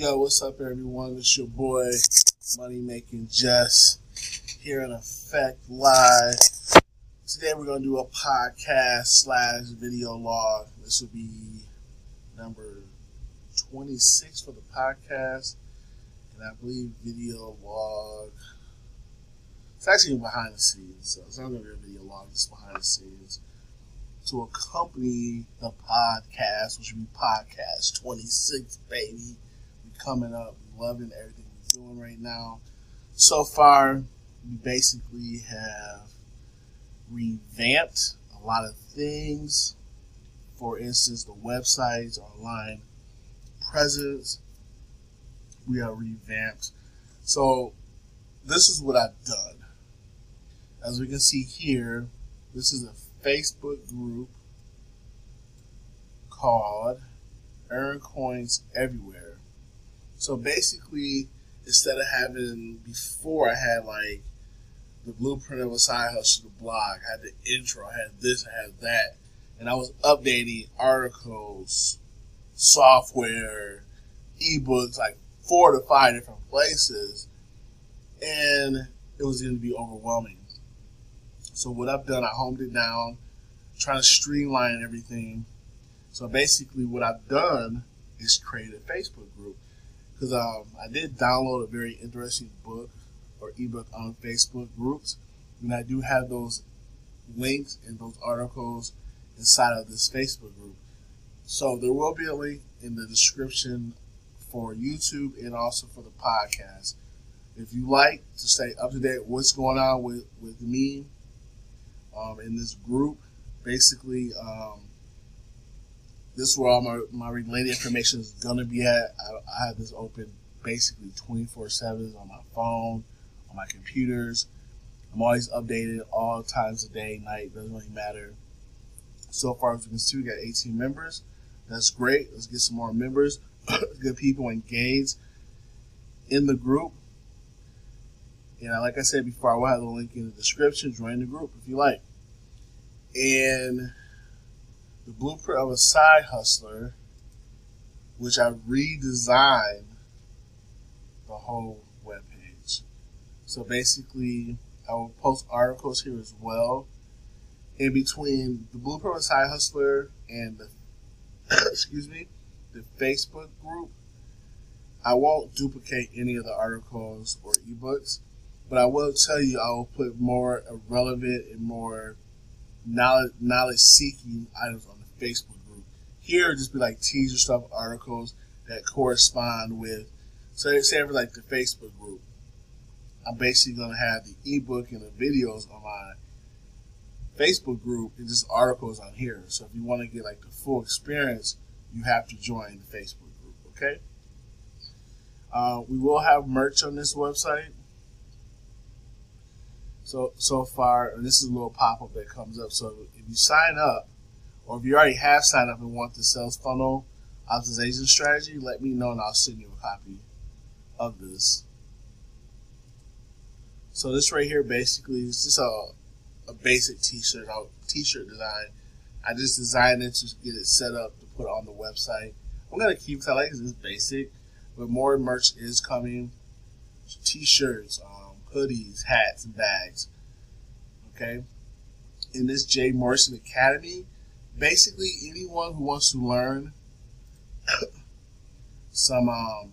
Yo, what's up, everyone? It's your boy, Money Making Jes, here in Effect Live. Today, we're going to do a podcast slash video log. This will be number 26 for the podcast, and I believe video log. It's actually behind the scenes, so it's not going to be a video log, it's behind the scenes. To accompany the podcast, which will be podcast 26, baby coming up, loving everything we're doing right now. So far, we basically have revamped a lot of things. For instance, the websites, online presence, we are revamped. So, this is what I've done. As we can see here, this is a Facebook group called Earn Coins Everywhere so basically, instead of having before, I had like the blueprint of a side hustle, the blog, I had the intro, I had this, I had that, and I was updating articles, software, ebooks, like four to five different places, and it was going to be overwhelming. So what I've done, I homed it down, trying to streamline everything. So basically, what I've done is create a Facebook group because um, I did download a very interesting book or ebook on Facebook groups, and I do have those links and those articles inside of this Facebook group. So there will be a link in the description for YouTube and also for the podcast. If you like to stay up to date what's going on with, with me um, in this group, basically um, this is where all my, my related information is going to be at. I, I have this open basically 24 7 on my phone, on my computers. I'm always updated all times of day, night, doesn't really matter. So far, as we can see, we got 18 members. That's great. Let's get some more members, good people engaged in the group. And like I said before, I will have the link in the description. Join the group if you like. And the blueprint of a side hustler, which I redesigned the whole web page. So basically, I will post articles here as well. In between the blueprint of a side hustler and the excuse me, the Facebook group, I won't duplicate any of the articles or ebooks, but I will tell you I will put more relevant and more knowledge knowledge seeking items on the Facebook group. Here, just be like teaser stuff articles that correspond with. So, say for like the Facebook group, I'm basically going to have the ebook and the videos on my Facebook group and just articles on here. So, if you want to get like the full experience, you have to join the Facebook group. Okay. Uh, we will have merch on this website. So so far, and this is a little pop up that comes up. So if you sign up, or if you already have signed up and want the sales funnel optimization strategy, let me know and I'll send you a copy of this. So this right here basically is just a, a basic t-shirt t-shirt design. I just designed it to get it set up to put on the website. I'm gonna keep it like this basic, but more merch is coming. T-shirts, hoodies, hats, and bags. Okay. In this Jay Morrison Academy, basically anyone who wants to learn some um,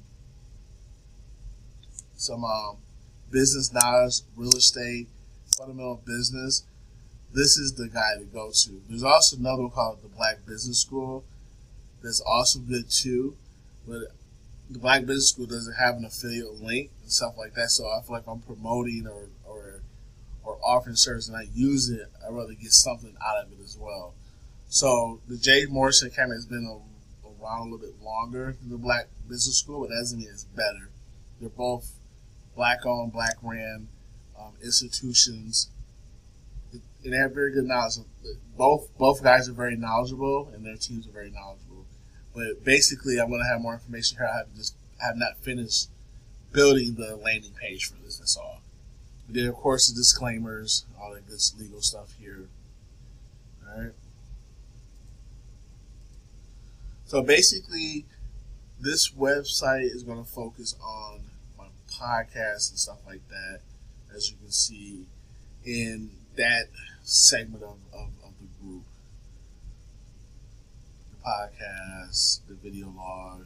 some um, business knowledge, real estate, fundamental business, this is the guy to go to. There's also another one called the Black Business School that's also good too, but the Black Business School doesn't have an affiliate link and stuff like that. So I feel like I'm promoting or or or offering service and I use it, I rather get something out of it as well. So the Jay Morrison Academy has been around a little bit longer than the Black Business School, but that doesn't mean it's better. They're both black-owned, black-ran um, institutions, and they have very good knowledge. Both both guys are very knowledgeable, and their teams are very knowledgeable. But basically, I'm going to have more information here. I have just have not finished building the landing page for this. That's all. But then, of course, the disclaimers, all that good legal stuff here. All right. So basically, this website is going to focus on my podcast and stuff like that, as you can see in that segment of, of, of the group. The podcast, the video log.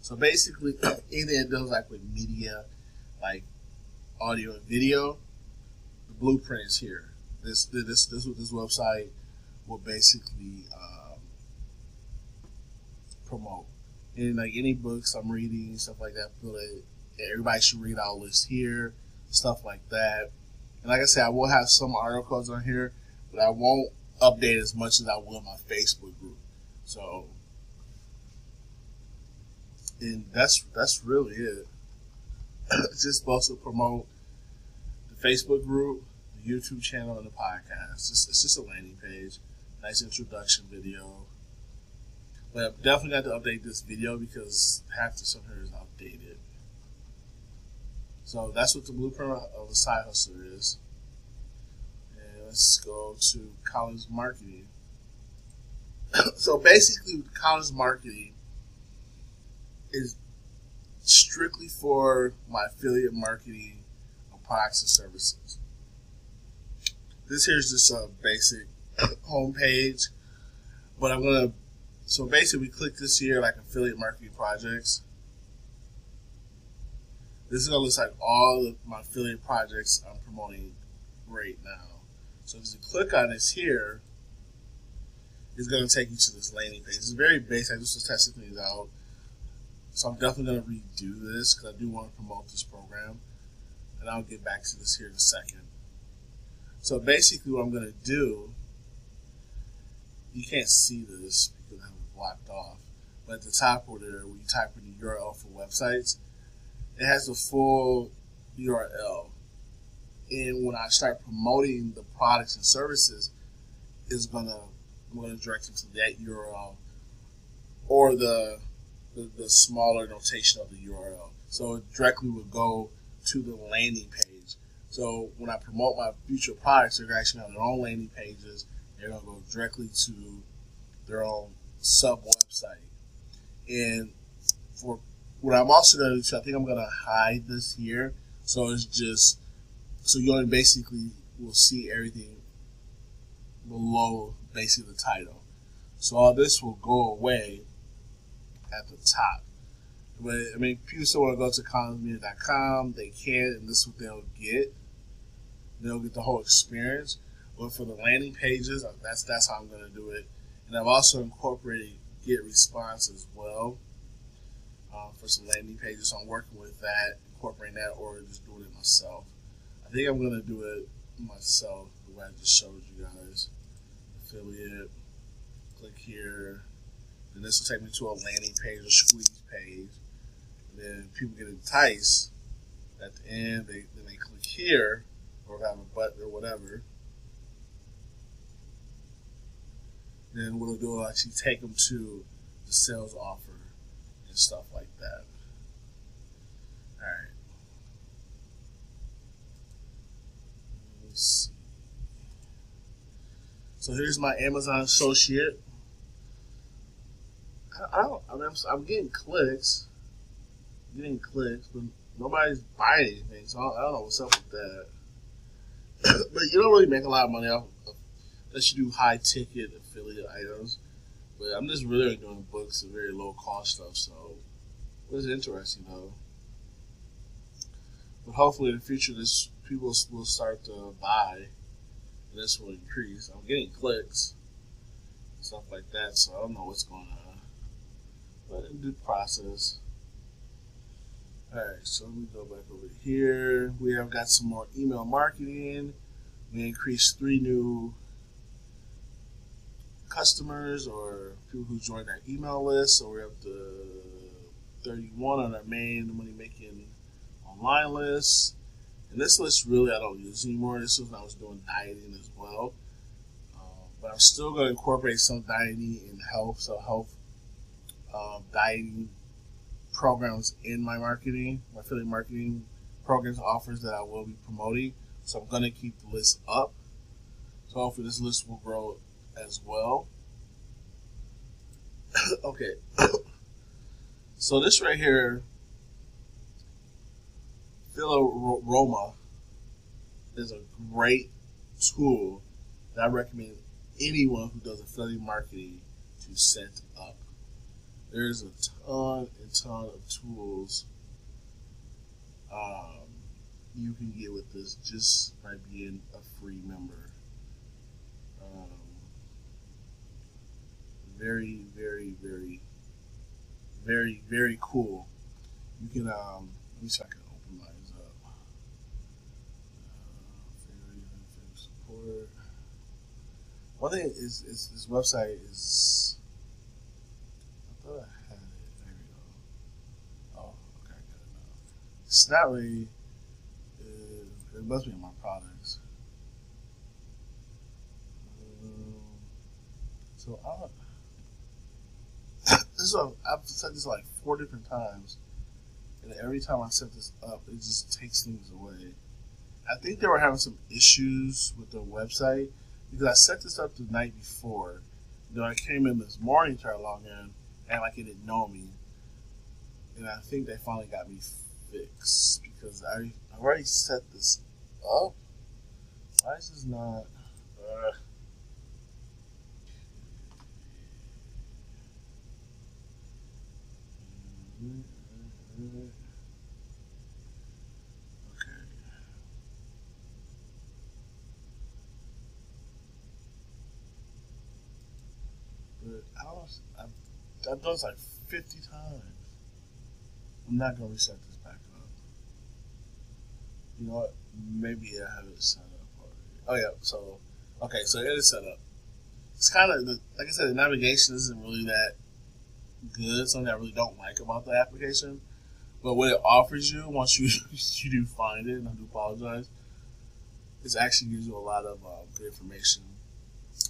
So basically, anything that deals like with media, like audio and video, the blueprint is here. This this this this website will basically um, promote. And like any books I'm reading, stuff like that, feel like everybody should read our list here, stuff like that. And like I said, I will have some articles on here, but I won't update as much as I will my Facebook group. So, and that's that's really it. Just to promote the Facebook group, the YouTube channel, and the podcast. It's just, it's just a landing page, nice introduction video. But I've definitely got to update this video because half the stuff here is outdated. So that's what the blueprint of a side hustler is. And let's go to Kalenz Marketing. so basically, Kalenz Marketing is strictly for my affiliate marketing of products and services. This here is just a basic homepage, but I'm gonna. So basically, we click this here like affiliate marketing projects. This is gonna look like all of my affiliate projects I'm promoting right now. So if you click on this here, it's gonna take you to this landing page. It's very basic. I just was testing things out. So I'm definitely going to redo this because I do want to promote this program. And I'll get back to this here in a second. So basically what I'm going to do, you can't see this because I have it blocked off. But at the top where there, where you type in the URL for websites, it has the full URL. And when I start promoting the products and services, it's gonna I'm gonna direct them to that URL or the the, the smaller notation of the URL. So it directly would go to the landing page. So when I promote my future products, they're actually on their own landing pages. They're going to go directly to their own sub website. And for what I'm also going to do, I think I'm going to hide this here. So it's just, so you only basically will see everything below basically the title. So all this will go away at the top. But I mean, people still want to go to collinsmedia.com. They can, and this is what they'll get. They'll get the whole experience. But for the landing pages, uh, that's that's how I'm going to do it. And I've also incorporated GetResponse as well uh, for some landing pages. So I'm working with that, incorporating that, or just doing it myself. I think I'm going to do it myself the way I just showed you guys. Affiliate, click here, and this will take me to a landing page, a squeeze page. And then people get enticed at the end. They then they click here or have a button or whatever. Then what it'll do will actually take them to the sales offer and stuff like that. All right. Let me see. So here's my Amazon associate. I don't. I mean, I'm, I'm getting clicks, getting clicks, but nobody's buying anything. So I don't, I don't know what's up with that. but you don't really make a lot of money off of, unless you do high ticket affiliate items. But I'm just really doing books and very low cost stuff. So it was interesting though. But hopefully in the future, this people will start to buy, this will increase. I'm getting clicks, stuff like that. So I don't know what's going on but in due process. Alright, so let me go back over here. We have got some more email marketing. We increased three new customers or people who joined our email list. So we're up to 31 on our main money making online list. And this list really I don't use anymore. This was when I was doing dieting as well. Um, but I'm still going to incorporate some dieting and health. So health um, dieting programs in my marketing, my affiliate marketing programs offers that I will be promoting. So I'm going to keep the list up. So hopefully this list will grow as well. okay. So this right here, Roma is a great tool that I recommend anyone who does affiliate marketing to set up. There's a ton and ton of tools um, you can get with this just by being a free member. Um, very, very, very, very, very cool. You can, um, let me see if I can open mine up. Uh, support. One thing is, is this website is. I thought I had it. There we go. Oh, okay, it now. It's. Uh, it must be in my products. Um, so I this is what I've said this like four different times, and every time I set this up, it just takes things away. I think they were having some issues with the website because I set this up the night before. Then I came in this morning to log in, and like it didn't know me, and I think they finally got me fixed because I already set this up. Why is this not? Uh, Okay. I've, I've done this like 50 times. I'm not going to reset this back up. You know what? Maybe I have it set up already. Oh, yeah. So, okay. So it is set up. It's kind of, like I said, the navigation isn't really that good, something I really don't like about the application. But what it offers you once you you do find it, and I do apologize, it actually gives you a lot of uh, good information.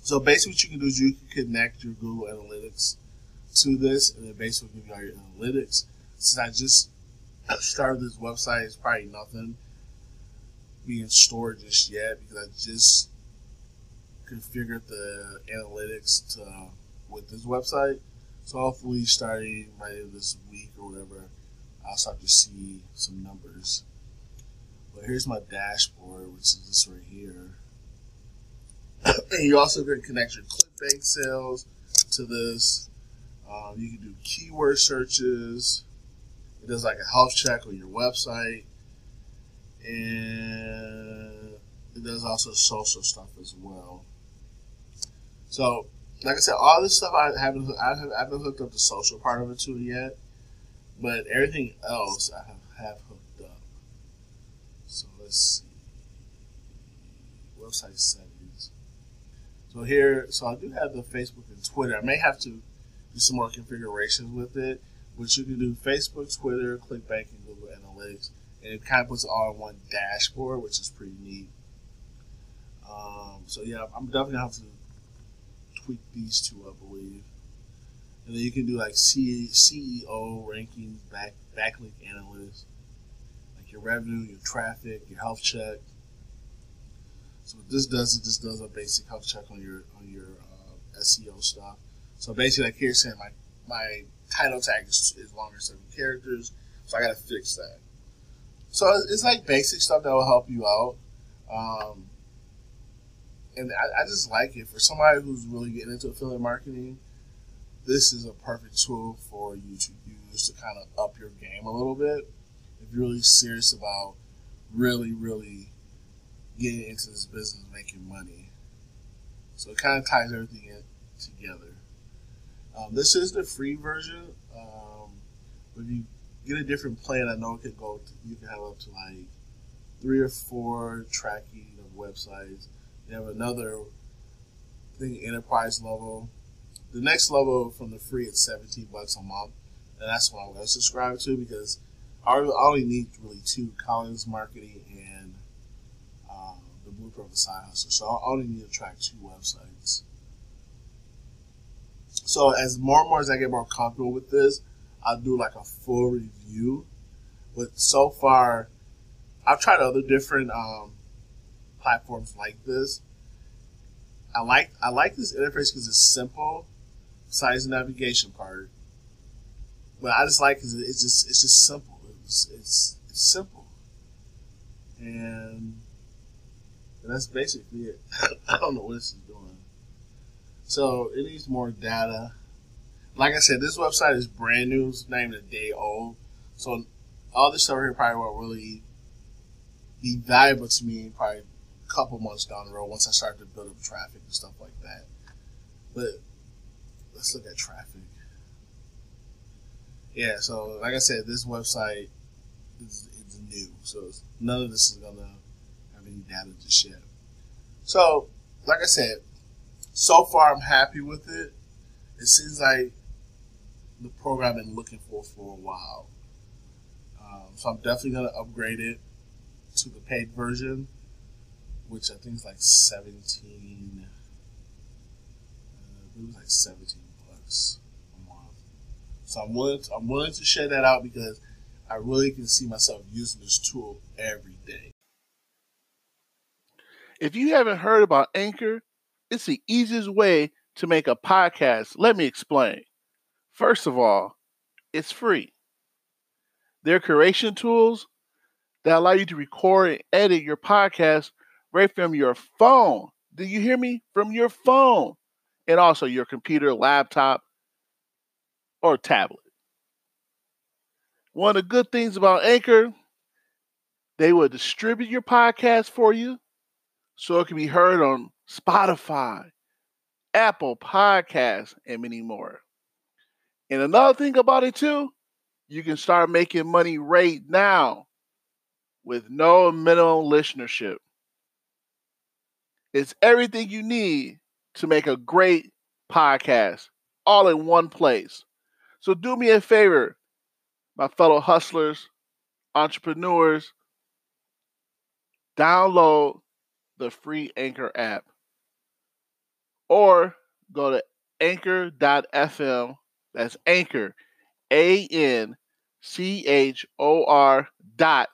So basically, what you can do is you can connect your Google Analytics to this, and then basically give you all your analytics. Since I just started this website, it's probably nothing being stored just yet because I just configured the analytics to with this website. So hopefully, starting by this week or whatever, I'll start to see some numbers. But here's my dashboard, which is this right here. And you also can connect your ClickBank sales to this. Um, you can do keyword searches. It does like a health check on your website, and it does also social stuff as well. So like I said, all this stuff I haven't I haven't, hooked up the social part of it to yet, but everything else I have, have hooked up. So let's see website settings. So here, so I do have the Facebook and Twitter. I may have to do some more configurations with it, but you can do Facebook, Twitter, ClickBank, and Google Analytics, and it kind of puts it all in one dashboard, which is pretty neat. Um, so yeah, I'm definitely gonna have to tweak these two, I believe. And then you can do like SEO rankings, back backlink analytics, like your revenue, your traffic, your health check. So what this does is this does a basic health check on your on your uh, SEO stuff. So basically, like here saying my my title tag is, is longer seven characters, so I got to fix that. So it's like basic stuff that will help you out. Um, and I, I, just like it for somebody who's really getting into affiliate marketing. This is a perfect tool for you to use to kind of up your game a little bit. If you're really serious about really, really getting into this business, making money. So it kind of ties everything in together. Um, this is the free version. Um, if you get a different plan, I know it could go. To, you can have up to like three or four tracking of websites you have another thing, enterprise level. The next level from the free is 17 bucks a month, and that's what I'm going to subscribe to because I only need really two: Kalenz Marketing and Blueprint of a Side Hustle. So I only need to track two websites. So as more and more as I get more comfortable with this, I'll do like a full review. But so far, I've tried other different um, platforms like this. I like I like this interface because it's simple, besides the navigation part. but I just like it. It's just it's just simple. It's it's, it's simple, and that's basically it. I don't know what this is doing. So it needs more data. Like I said, this website is brand new. It's not even a day old. So all this stuff here probably won't really be valuable to me probably a couple months down the road once I start to build up traffic and stuff like that. But let's look at traffic. Yeah, so like I said, this website is, is new, so none of this is gonna have any data to share. So, like I said, so far I'm happy with it. It seems like the program I've been looking for for a while. Um, so I'm definitely gonna upgrade it to the paid version, which I think is like 17. Uh, it was like 17 bucks a month. So I'm willing. To, I'm willing to share that out because I really can see myself using this tool every day. If you haven't heard about Anchor, it's the easiest way to make a podcast. Let me explain. First of all, it's free. Their curation tools that allow you to record and edit your podcast right from your phone. Do you hear me? From your phone. And also your computer, laptop, or tablet. One of the good things about Anchor, they will distribute your podcast for you so it can be heard on Spotify, Apple Podcasts, and many more. And another thing about it too, you can start making money right now with no minimum listenership. It's everything you need to make a great podcast all in one place. So do me a favor, my fellow hustlers, entrepreneurs, download the free Anchor app or go to anchor.fm. That's Anchor, A N C H O R dot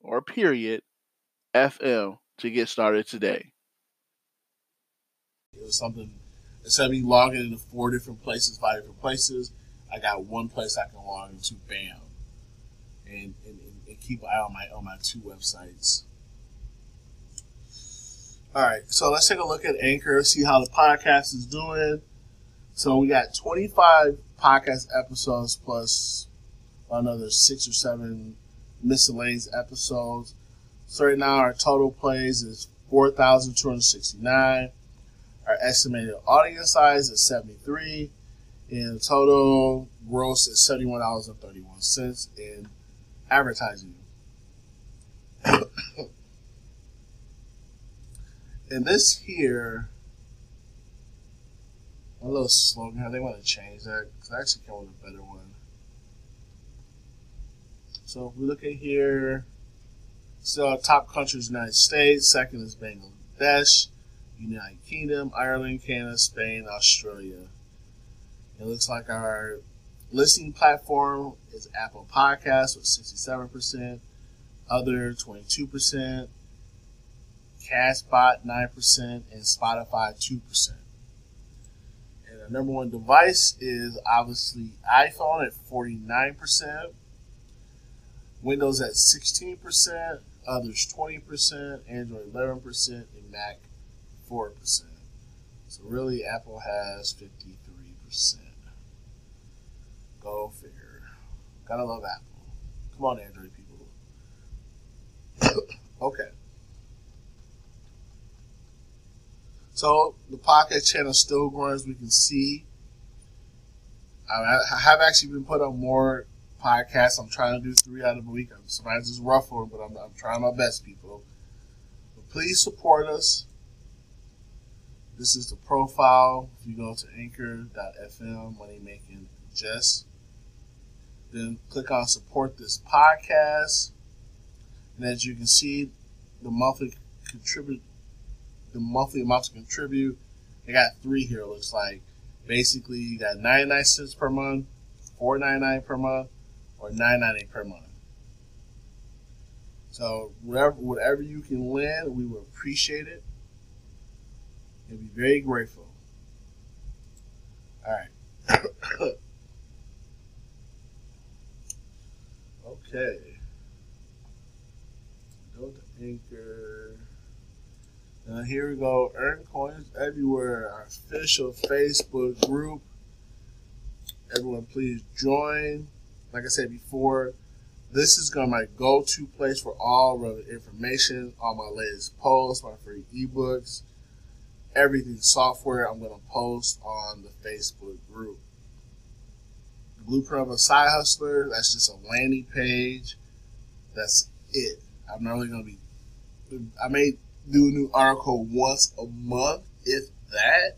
or period FM to get started today. It was something instead of me logging into four different places, five different places, I got one place I can log into, bam, and, and, and keep an eye on my on my two websites. All right, so let's take a look at Anchor, see how the podcast is doing. So we got 25 podcast episodes plus another six or seven miscellaneous episodes. So right now our total plays is 4,269. Our estimated audience size is 73. And total gross is $71.31 in advertising. And this here, a little slogan, they want to change that because I actually came with a better one. So if we look at here, so top countries United States, second is Bangladesh, United Kingdom, Ireland, Canada, Spain, Australia. It looks like our listening platform is Apple Podcasts with 67%, other 22%, Castbox 9%, and Spotify 2%. And our number one device is obviously iPhone at 49%. Windows at 16%, others 20%, Android 11%, and Mac 4%. So really, Apple has 53%. Go figure. Gotta love Apple. Come on, Android people. okay. So the podcast channel is still growing as we can see. I have actually been put on more podcasts. I'm trying to do three out of a week. Sometimes it's rough but I'm, I'm trying my best, people. But please support us. This is the profile. If you go to anchor.fm, money making Jes, then click on support this podcast. And as you can see, the monthly contribute, the monthly amount to contribute, They got three here. It looks like basically you got 99 cents per month, 4.99 per month, or nine ninety per month. So whatever whatever you can lend, we will appreciate it and be very grateful. All right. Okay. Go to Anchor. Now here we go. Earn coins everywhere. Our official Facebook group. Everyone, please join. Like I said before, this is gonna be my go-to place for all relevant information, all my latest posts, my free ebooks, everything software. I'm gonna post on the Facebook group. Blueprint of a Side Hustler. That's just a landing page. That's it. I'm not only gonna be. I may do a new article once a month, if that.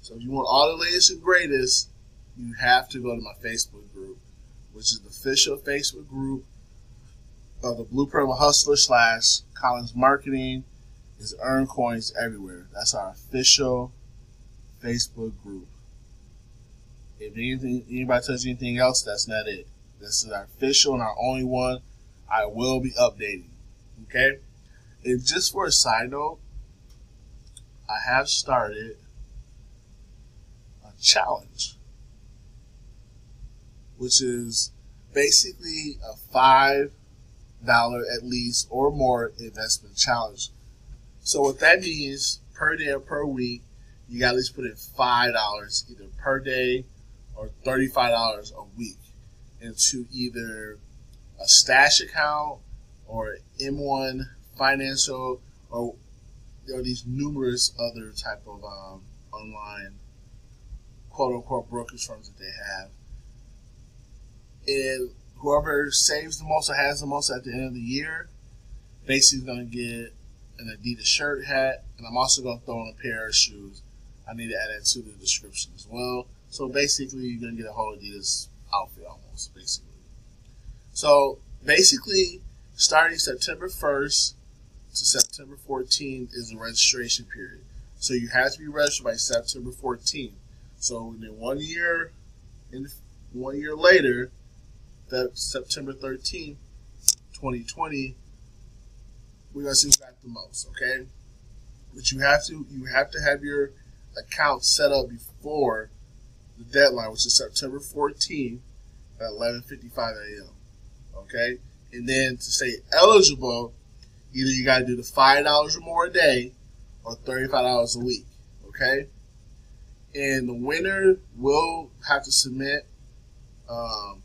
So if you want all the latest and greatest, you have to go to my Facebook group, which is the official Facebook group of the Blueprint of Hustler slash Kalenz Marketing is earn coins everywhere. That's our official Facebook group. If anything, anybody you anything else, that's not it. This is our official and our only one. I will be updating. Okay. And just for a side note, I have started a challenge, which is basically a five dollar at least or more investment challenge. So what that means per day or per week, you got to at least put in five dollars either per day or thirty five dollars a week into either a stash account or M1 financial or there are these numerous other type of um, online quote unquote brokerage firms that they have. And whoever saves the most or has the most at the end of the year basically to get an Adidas shirt hat, and I'm also going to throw in a pair of shoes. I need to add that to the description as well. So basically, you're going to get a whole Adidas outfit almost, basically. So basically, starting September 1st to September 14th is the registration period. So you have to be registered by September 14th. So in one year, in one year later, that September 13th, 2020, we're gonna see who got the most, okay? But you have to you have to have your account set up before the deadline, which is September 14th at 11:55 a.m. Okay, and then to stay eligible, either you got to do the five dollars or more a day, or thirty-five dollars a week. Okay, and the winner will have to submit um,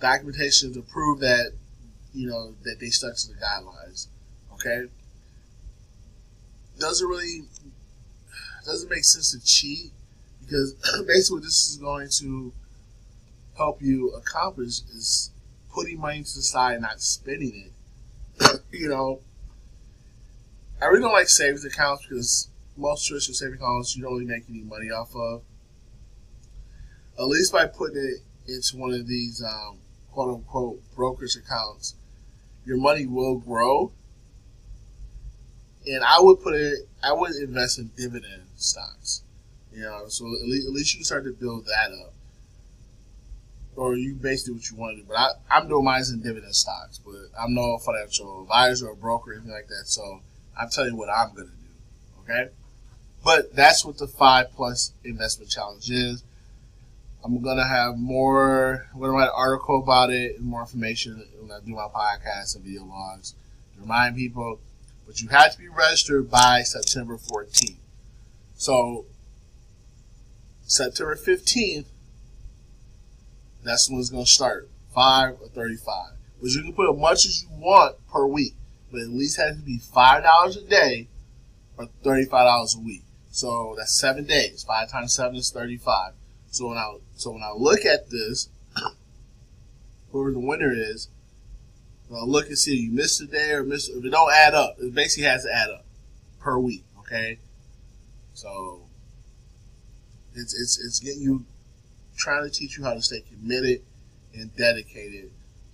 documentation to prove that you know that they stuck to the guidelines. Okay, doesn't really doesn't make sense to cheat because basically this is going to help you accomplish is putting money to the side, and not spending it. you know, I really don't like savings accounts because most traditional savings accounts you don't really make any money off of. At least by putting it into one of these um, quote unquote brokerage accounts, your money will grow. And I would put it, I would invest in dividend stocks. You know, so at least, at least you can start to build that up or you basically what you want to do. But I, I'm doing mine in dividend stocks, but I'm no financial advisor or broker or anything like that. So I'm telling you what I'm going to do. Okay. But that's what the five plus investment challenge is. I'm going to have more, I'm going to write an article about it and more information when I do my podcast and video logs to remind people. But you have to be registered by September 14th. So September 15th, that's when it's going to start. Five or 35. But you can put as much as you want per week. But at least has to be $5 a day or $35 a week. So that's seven days. Five times seven is 35. So when I, so when I look at this, whoever the winner is, I'll look and see if you missed a day or missed, if it don't add up, it basically has to add up per week. Okay. So it's, it's, it's getting you trying to teach you how to stay committed and dedicated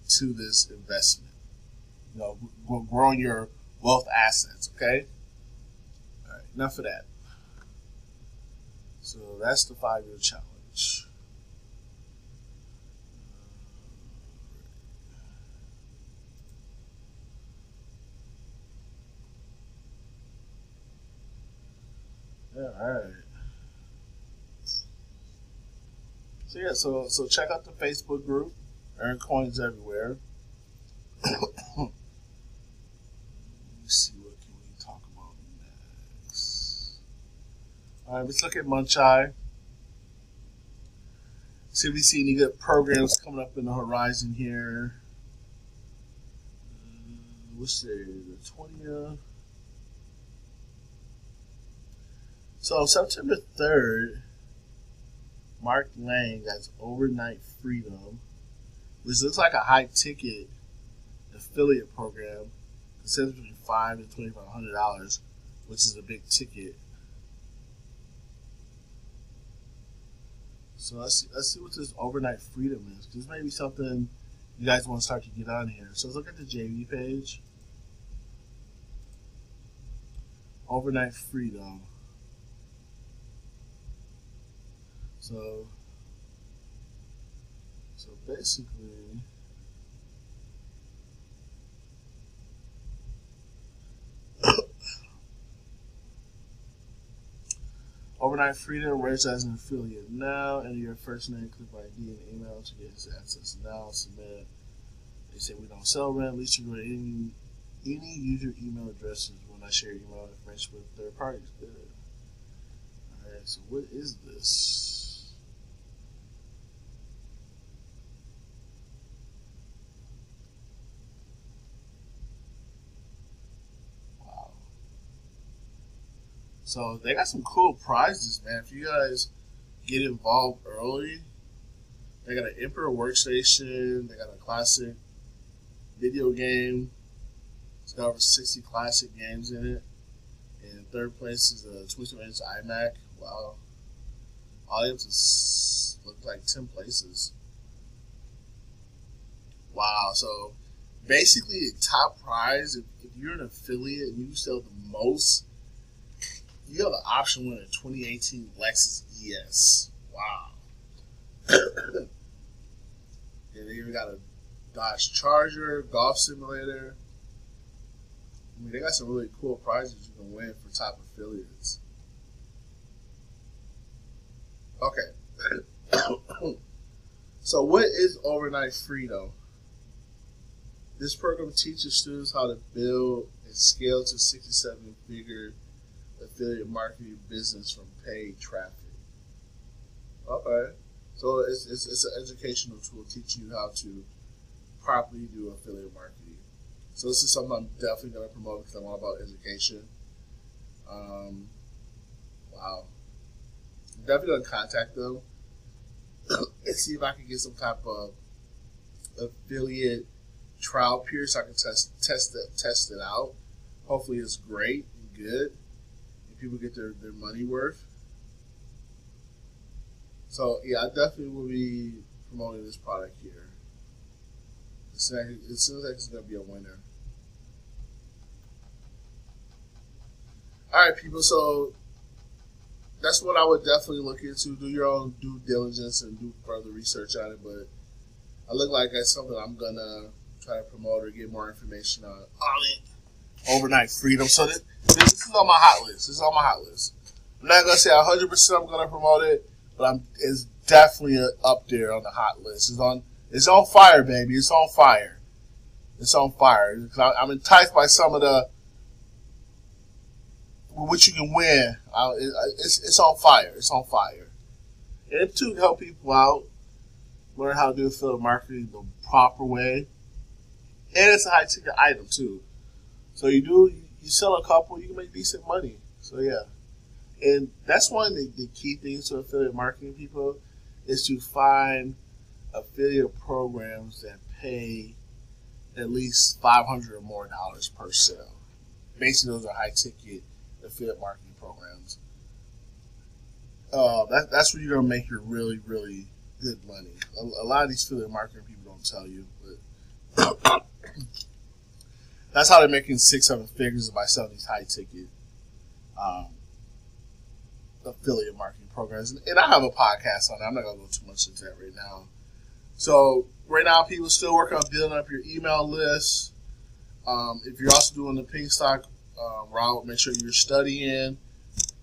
to this investment. You know, growing your wealth assets. Okay. All right. Enough of that. So that's the five-year challenge. All right. So yeah, so so check out the Facebook group, Earn coins everywhere. See what can we talk about next. All right, let's look at Muncheye. See if we see any good programs coming up in the horizon here. Uh, what's the the twentieth? So September third, Mark Lang got overnight freedom, which looks like a high ticket affiliate program. Says between five to twenty five hundred dollars, which is a big ticket. So let's see, let's see what this overnight freedom is. This may be something you guys want to start to get on here. So let's look at the JV page. Overnight freedom. So, so basically, Overnight Freedom, register as an affiliate now. Enter your first name, click ID, and email to get access now. Submit. They say we don't sell rent. Go to any any user email addresses when I share email information with third parties. Good. All right. So what is this? Wow. So they got some cool prizes, man. If you guys get involved early, they got an Emperor workstation. They got a classic video game. It's got over 60 classic games in it. And third place is a 22 inch iMac. Wow. All you have to look like 10 places. Wow. So basically, top prize, if, if you're an affiliate and you sell the most, you have the option win a 2018 Lexus ES. Wow. and they even got a Dodge Charger, golf simulator. I mean, they got some really cool prizes you can win for top affiliates. Okay. so, what is overnight freedom? This program teaches students how to build and scale to 67 figure affiliate marketing business from paid traffic. Okay. So it's, it's, it's an educational tool teaching you how to properly do affiliate marketing. So this is something I'm definitely going to promote because I'm all about education. Um, wow. Definitely going to contact them and see if I can get some type of affiliate trial period so I can test test it test it out. Hopefully it's great and good people get their, their money worth. So yeah, I definitely will be promoting this product here. As soon as it's gonna be a winner. All right, people. So that's what I would definitely look into. Do your own due diligence and do further research on it. But I look like that's something I'm gonna try to promote or get more information on on it. Overnight freedom. So this, this is on my hot list. This is on my hot list. I'm not gonna say 100 percent I'm gonna promote it, but I'm it's definitely up there on the hot list. It's on it's on fire, baby. It's on fire. It's on fire. 'Cause I- I'm enticed by some of the what you can win. Uh, it, it's it's on fire. It's on fire. And to help people out, learn how to do affiliate marketing the proper way, and it's a high ticket item too. So you do you sell a couple, you can make decent money. So yeah, and that's one of the, the key things to affiliate marketing people is to find affiliate programs that pay at least five hundred or more dollars per sale. Basically, those are high ticket affiliate marketing programs. Uh, that, that's where you're gonna make your really, really good money. A, a lot of these affiliate marketing people don't tell you, but that's how they're making six, seven figures by selling these high ticket um, affiliate marketing programs. And, and I have a podcast on it. I'm not gonna go too much into that right now. So right now, people still working on building up your email list. Um, if you're also doing the pink stock uh, route, make sure you're studying.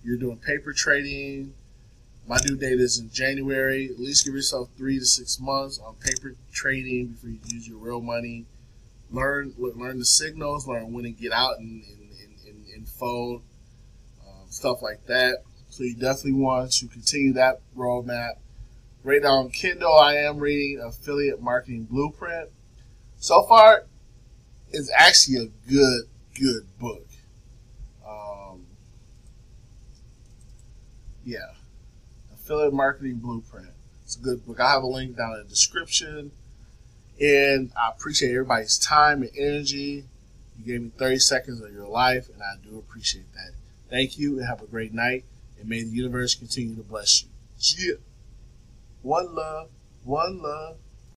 You're doing paper trading. My due date is in January. At least give yourself three to six months on paper trading before you use your real money. Learn learn the signals, learn when to get out and, and, and, and fold, um, stuff like that. So you definitely want to continue that roadmap. Right now on Kindle, I am reading Affiliate Marketing Blueprint. So far, it's actually a good, good book. Um, yeah. Affiliate Marketing Blueprint. It's a good book. I have a link down in the description. And I appreciate everybody's time and energy. You gave me 30 seconds of your life, and I do appreciate that. Thank you, and have a great night. And may the universe continue to bless you. Yeah. One love, one love.